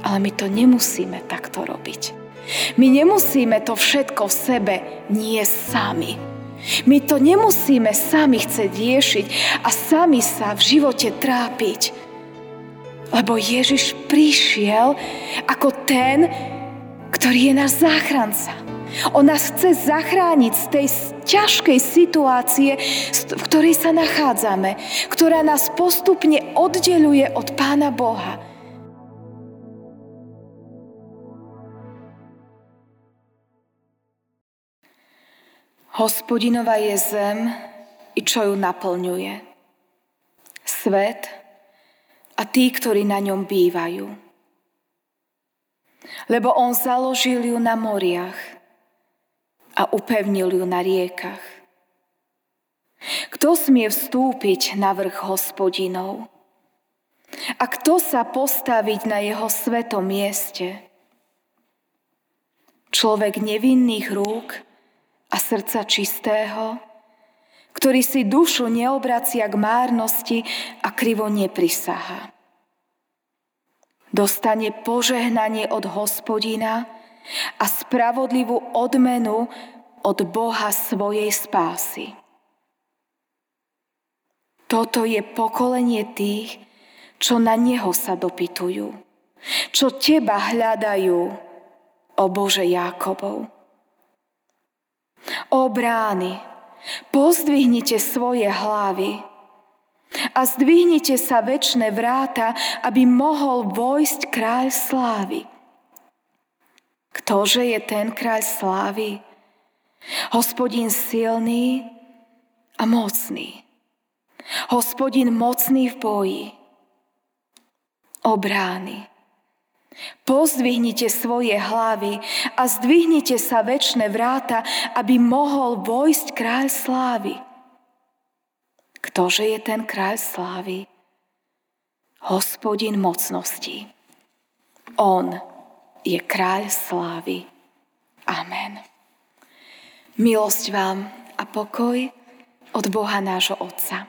Ale my to nemusíme takto robiť. My nemusíme to všetko v sebe nie sami. My to nemusíme sami chcieť riešiť a sami sa v živote trápiť. Lebo Ježiš prišiel ako ten, ktorý je náš záchranca. On nás chce zachrániť z tej ťažkej situácie, v ktorej sa nachádzame, ktorá nás postupne oddeluje od Pána Boha. Hospodinova je zem i čo ju naplňuje. Svet a tí, ktorí na ňom bývajú. Lebo on založil ju na moriach a upevnil ju na riekach. Kto smie vstúpiť na vrch hospodinov? A kto sa postaviť na jeho svetom mieste? Človek nevinných rúk a srdca čistého, ktorý si dušu neobracia k márnosti a krivo neprisaha. Dostane požehnanie od hospodina a spravodlivú odmenu od Boha svojej spásy. Toto je pokolenie tých, čo na Neho sa dopytujú, čo Teba hľadajú, o Bože Jákobov. O brány, pozdvihnite svoje hlavy a zdvihnite sa väčšie vráta, aby mohol vojsť kráľ slávy. Ktože je ten kráľ slávy? Hospodin silný a mocný. Hospodin mocný v boji. O brány, Pozdvihnite svoje hlavy a zdvihnite sa väčšie vráta, aby mohol vojsť kráľ slávy. Ktože je ten kráľ slávy? Hospodin mocnosti. On je kráľ slávy. Amen. Milosť vám a pokoj od Boha nášho Otca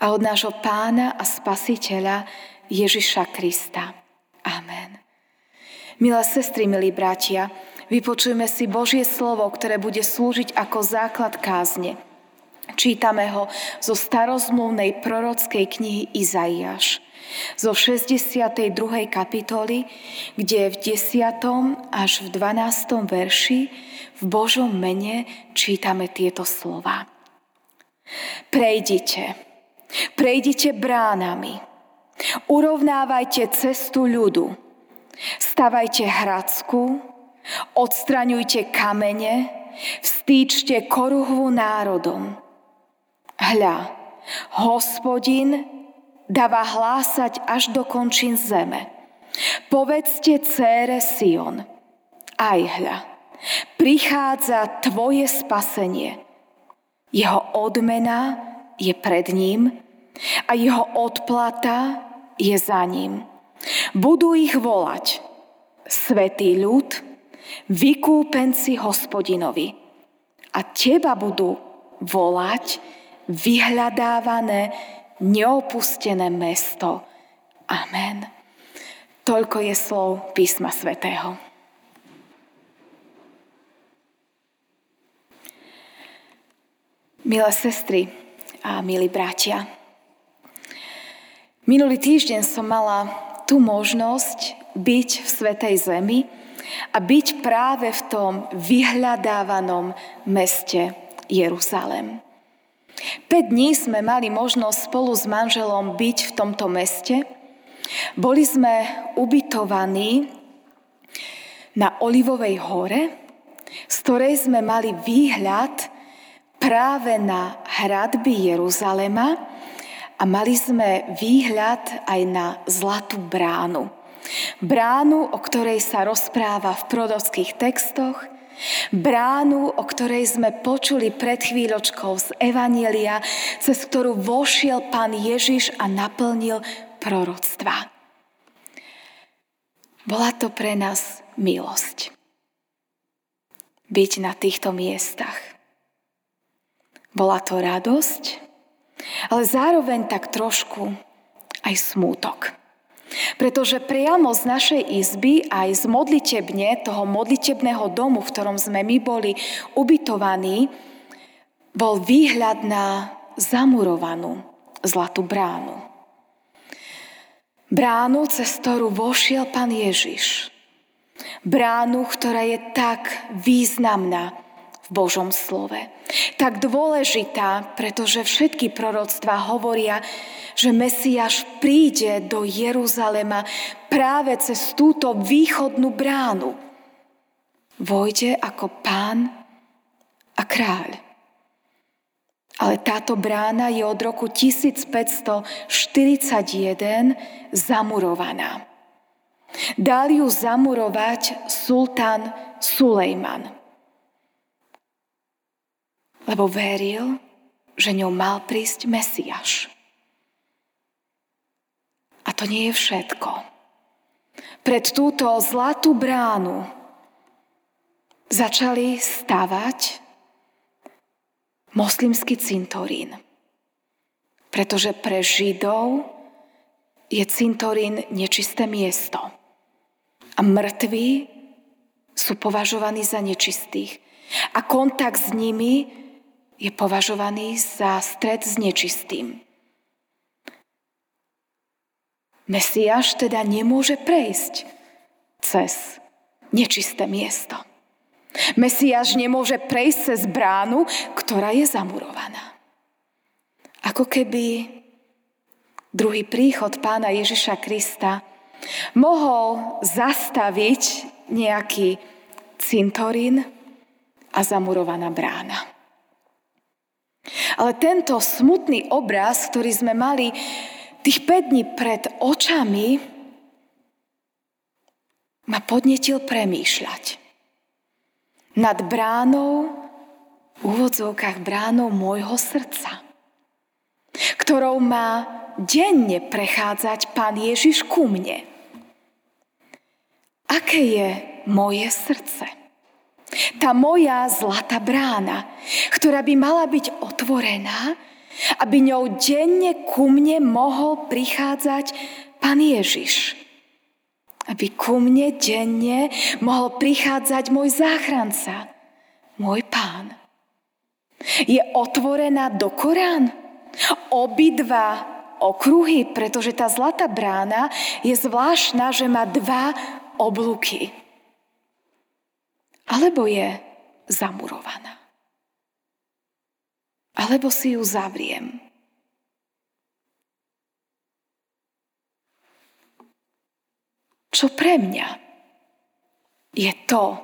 a od nášho Pána a Spasiteľa Ježiša Krista. Milé sestry, milí bratia, vypočujeme si Božie slovo, ktoré bude slúžiť ako základ kázne. Čítame ho zo starozmluvnej prorockej knihy Izaiáš, zo 62. kapitoly, kde v 10. až v 12. verši v Božom mene čítame tieto slova. Prejdite, prejdite bránami, urovnávajte cestu ľudu, Stavajte hradsku, odstraňujte kamene, vstýčte koruhvu národom. Hľa, hospodin dáva hlásať až do končín zeme. Povedzte cére Sion, aj hľa, prichádza tvoje spasenie. Jeho odmena je pred ním a jeho odplata je za ním. Budú ich volať Svetý ľud, vykúpenci hospodinovi. A teba budú volať vyhľadávané, neopustené mesto. Amen. Toľko je slov písma svätého. Milé sestry a milí bratia, minulý týždeň som mala tú možnosť byť v Svetej Zemi a byť práve v tom vyhľadávanom meste Jeruzalem. 5 dní sme mali možnosť spolu s manželom byť v tomto meste. Boli sme ubytovaní na Olivovej hore, z ktorej sme mali výhľad práve na hradby Jeruzalema, a mali sme výhľad aj na Zlatú bránu. Bránu, o ktorej sa rozpráva v prorockých textoch, bránu, o ktorej sme počuli pred chvíľočkou z Evanielia, cez ktorú vošiel pán Ježiš a naplnil proroctva. Bola to pre nás milosť. Byť na týchto miestach. Bola to radosť, ale zároveň tak trošku aj smútok. Pretože priamo z našej izby aj z modlitebne, toho modlitebného domu, v ktorom sme my boli ubytovaní, bol výhľad na zamurovanú zlatú bránu. Bránu, cez ktorú vošiel pán Ježiš. Bránu, ktorá je tak významná v Božom slove. Tak dôležitá, pretože všetky proroctvá hovoria, že Mesiáš príde do Jeruzalema práve cez túto východnú bránu. Vojde ako pán a kráľ. Ale táto brána je od roku 1541 zamurovaná. Dal ju zamurovať sultán Sulejman. Lebo veril, že ňou mal prísť Mesiaš. A to nie je všetko. Pred túto zlatú bránu začali stavať moslimský cintorín. Pretože pre Židov je cintorín nečisté miesto. A mŕtvi sú považovaní za nečistých. A kontakt s nimi je považovaný za stred s nečistým. Mesiáš teda nemôže prejsť cez nečisté miesto. Mesiáš nemôže prejsť cez bránu, ktorá je zamurovaná. Ako keby druhý príchod pána Ježiša Krista mohol zastaviť nejaký cintorín a zamurovaná brána. Ale tento smutný obraz, ktorý sme mali tých 5 dní pred očami, ma podnetil premýšľať nad bránou, v úvodzovkách bránou môjho srdca, ktorou má denne prechádzať Pán Ježiš ku mne. Aké je moje srdce? Tá moja zlatá brána, ktorá by mala byť otvorená, aby ňou denne ku mne mohol prichádzať Pán Ježiš aby ku mne denne mohol prichádzať môj záchranca, môj pán. Je otvorená do Korán. Obidva okruhy, pretože tá zlatá brána je zvláštna, že má dva oblúky. Alebo je zamurovaná. Alebo si ju zavriem. Čo pre mňa je to,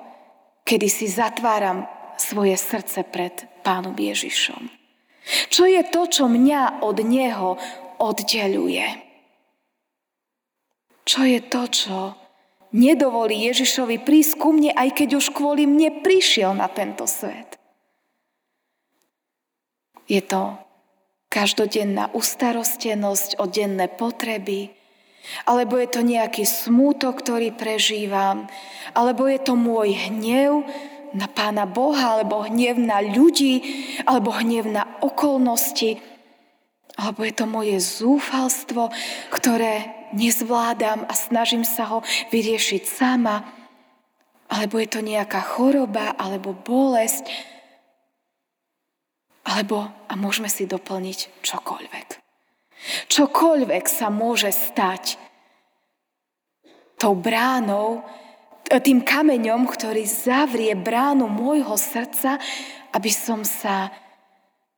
kedy si zatváram svoje srdce pred Pánom Ježišom. Čo je to, čo mňa od Neho oddeluje? Čo je to, čo nedovolí Ježišovi prísť ku mne, aj keď už kvôli mne prišiel na tento svet? Je to každodenná ustarostenosť o denné potreby, alebo je to nejaký smútok, ktorý prežívam, alebo je to môj hnev na Pána Boha, alebo hnev na ľudí, alebo hnev na okolnosti, alebo je to moje zúfalstvo, ktoré nezvládam a snažím sa ho vyriešiť sama, alebo je to nejaká choroba, alebo bolesť, alebo, a môžeme si doplniť čokoľvek. Čokoľvek sa môže stať tou bránou, tým kameňom, ktorý zavrie bránu môjho srdca, aby som sa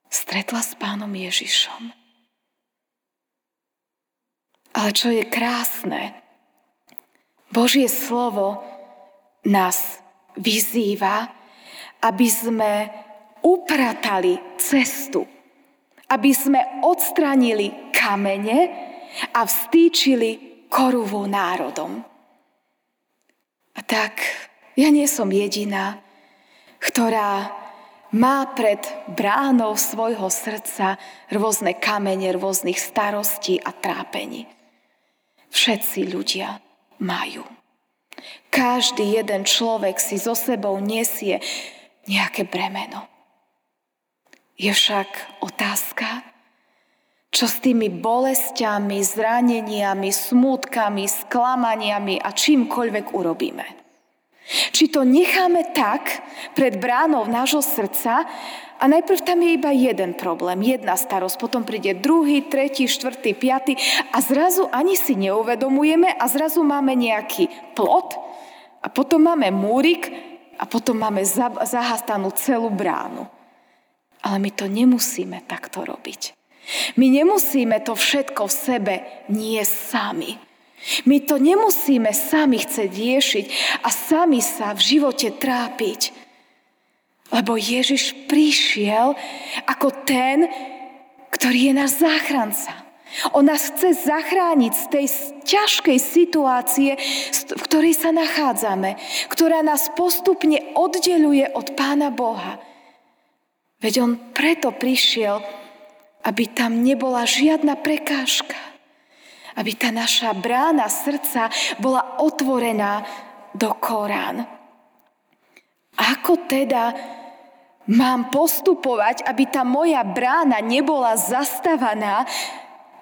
stretla s pánom Ježišom. Ale čo je krásne, Božie slovo nás vyzýva, aby sme upratali cestu, aby sme odstranili kamene a vstýčili koruvu národom. A tak ja nie som jediná, ktorá má pred bránou svojho srdca rôzne kamene, rôznych starostí a trápení. Všetci ľudia majú. Každý jeden človek si so sebou nesie nejaké bremeno. Je však otázka, čo s tými bolestiami, zraneniami, smútkami, sklamaniami a čímkoľvek urobíme. Či to necháme tak pred bránou nášho srdca a najprv tam je iba jeden problém, jedna starosť, potom príde druhý, tretí, štvrtý, piatý a zrazu ani si neuvedomujeme a zrazu máme nejaký plot a potom máme múrik a potom máme zahastanú celú bránu. Ale my to nemusíme takto robiť. My nemusíme to všetko v sebe nie sami. My to nemusíme sami chcieť riešiť a sami sa v živote trápiť. Lebo Ježiš prišiel ako ten, ktorý je náš záchranca. On nás chce zachrániť z tej ťažkej situácie, v ktorej sa nachádzame, ktorá nás postupne oddeluje od Pána Boha. Veď on preto prišiel, aby tam nebola žiadna prekážka. Aby tá naša brána srdca bola otvorená do Korán. Ako teda mám postupovať, aby tá moja brána nebola zastavaná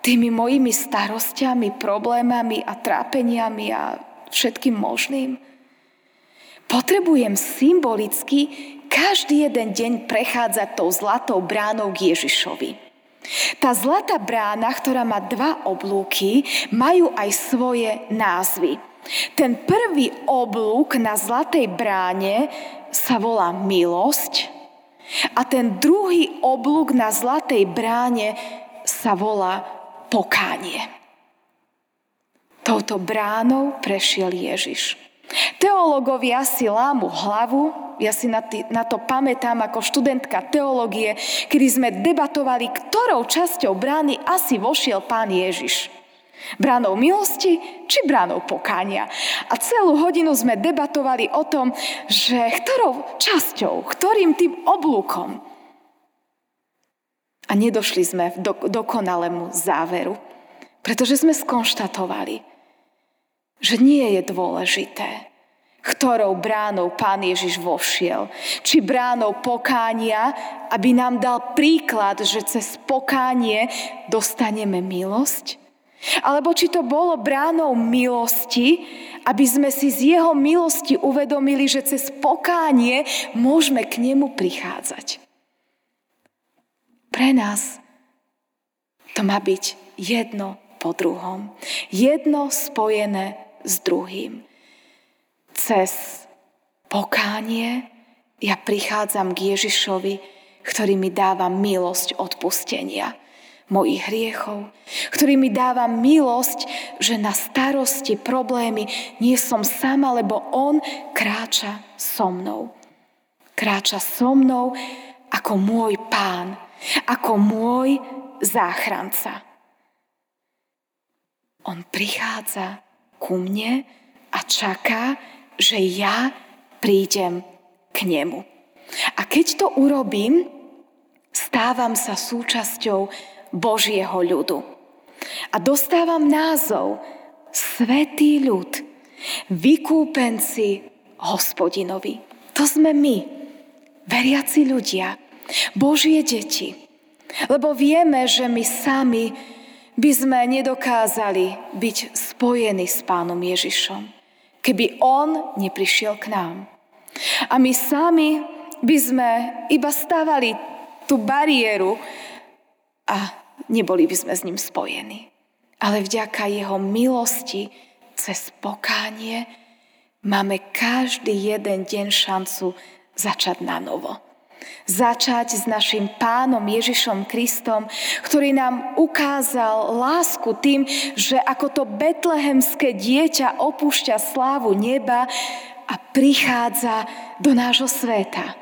tými mojimi starostiami, problémami a trápeniami a všetkým možným? Potrebujem symbolicky každý jeden deň prechádzať tou zlatou bránou k Ježišovi. Tá zlatá brána, ktorá má dva oblúky, majú aj svoje názvy. Ten prvý oblúk na zlatej bráne sa volá milosť a ten druhý oblúk na zlatej bráne sa volá pokánie. Touto bránou prešiel Ježiš. Teológovia si lámu hlavu, ja si na, to pamätám ako študentka teológie, kedy sme debatovali, ktorou časťou brány asi vošiel pán Ježiš. Bránou milosti či bránou pokánia. A celú hodinu sme debatovali o tom, že ktorou časťou, ktorým tým oblúkom. A nedošli sme do, dokonalému záveru, pretože sme skonštatovali, že nie je dôležité, ktorou bránou pán Ježiš vošiel. Či bránou pokánia, aby nám dal príklad, že cez pokánie dostaneme milosť. Alebo či to bolo bránou milosti, aby sme si z jeho milosti uvedomili, že cez pokánie môžeme k nemu prichádzať. Pre nás to má byť jedno po druhom. Jedno spojené s druhým. Cez pokánie ja prichádzam k Ježišovi, ktorý mi dáva milosť odpustenia mojich hriechov, ktorý mi dáva milosť, že na starosti, problémy nie som sama, lebo On kráča so mnou. Kráča so mnou ako môj pán, ako môj záchranca. On prichádza ku mne a čaká, že ja prídem k nemu. A keď to urobím, stávam sa súčasťou Božieho ľudu. A dostávam názov Svetý ľud, vykúpenci hospodinovi. To sme my, veriaci ľudia, Božie deti. Lebo vieme, že my sami by sme nedokázali byť spojení s pánom Ježišom, keby on neprišiel k nám. A my sami by sme iba stávali tú bariéru a neboli by sme s ním spojení. Ale vďaka jeho milosti cez pokánie máme každý jeden deň šancu začať na novo začať s našim pánom Ježišom Kristom, ktorý nám ukázal lásku tým, že ako to betlehemské dieťa opúšťa slávu neba a prichádza do nášho sveta.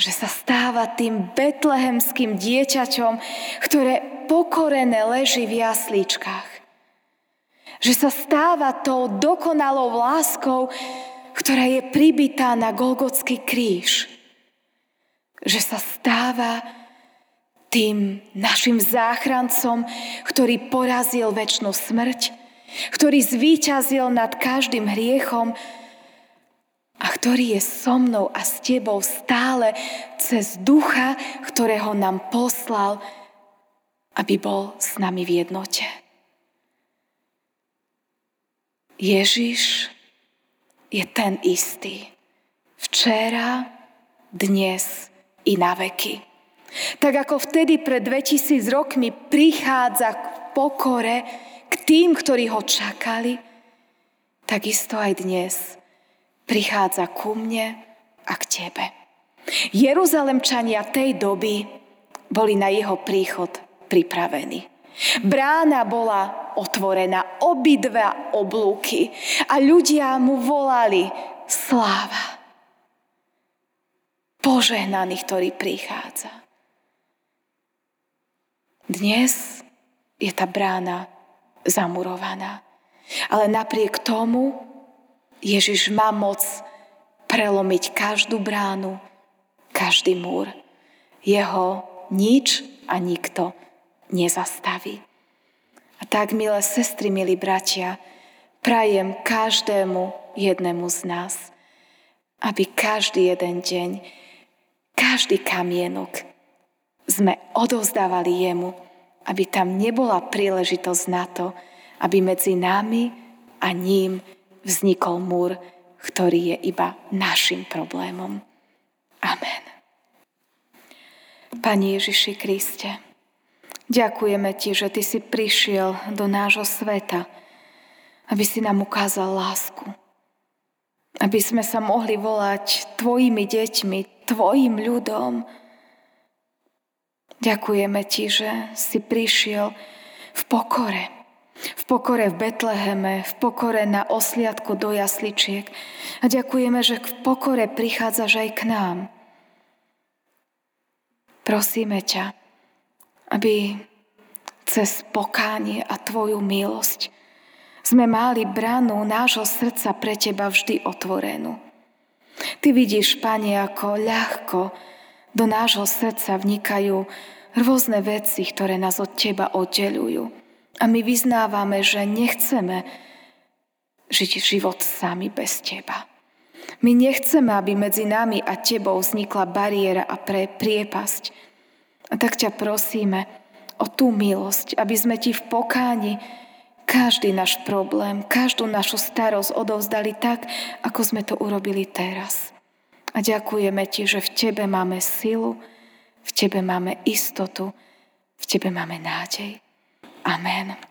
Že sa stáva tým betlehemským dieťaťom, ktoré pokorené leží v jaslíčkach. Že sa stáva tou dokonalou láskou, ktorá je pribitá na Golgotský kríž. Že sa stáva tým našim záchrancom, ktorý porazil väčšnú smrť, ktorý zvíťazil nad každým hriechom a ktorý je so mnou a s tebou stále cez ducha, ktorého nám poslal aby bol s nami v jednote. Ježiš je ten istý. Včera, dnes i na veky. Tak ako vtedy pred 2000 rokmi prichádza k pokore k tým, ktorí ho čakali, takisto aj dnes prichádza ku mne a k tebe. Jeruzalemčania tej doby boli na jeho príchod pripravení. Brána bola otvorená, obidva oblúky a ľudia mu volali sláva. Požehnaný, ktorý prichádza. Dnes je tá brána zamurovaná. Ale napriek tomu Ježiš má moc prelomiť každú bránu, každý múr. Jeho nič a nikto nezastaví. A tak, milé sestry, milí bratia, prajem každému jednému z nás, aby každý jeden deň, každý kamienok sme odovzdávali jemu, aby tam nebola príležitosť na to, aby medzi nami a ním vznikol múr, ktorý je iba našim problémom. Amen. Pani Ježiši Kriste, ďakujeme Ti, že Ty si prišiel do nášho sveta, aby si nám ukázal lásku. Aby sme sa mohli volať Tvojimi deťmi, Tvojim ľudom, Ďakujeme Ti, že si prišiel v pokore. V pokore v Betleheme, v pokore na osliadku do jasličiek. A ďakujeme, že v pokore prichádzaš aj k nám. Prosíme ťa, aby cez pokánie a Tvoju milosť sme mali branu nášho srdca pre Teba vždy otvorenú. Ty vidíš, Pane, ako ľahko do nášho srdca vnikajú rôzne veci, ktoré nás od Teba oddelujú. A my vyznávame, že nechceme žiť život sami bez Teba. My nechceme, aby medzi nami a Tebou vznikla bariéra a pre priepasť. A tak ťa prosíme o tú milosť, aby sme Ti v pokáni každý náš problém, každú našu starosť odovzdali tak, ako sme to urobili teraz. A ďakujeme Ti, že v Tebe máme silu, v Tebe máme istotu, v Tebe máme nádej. Amen.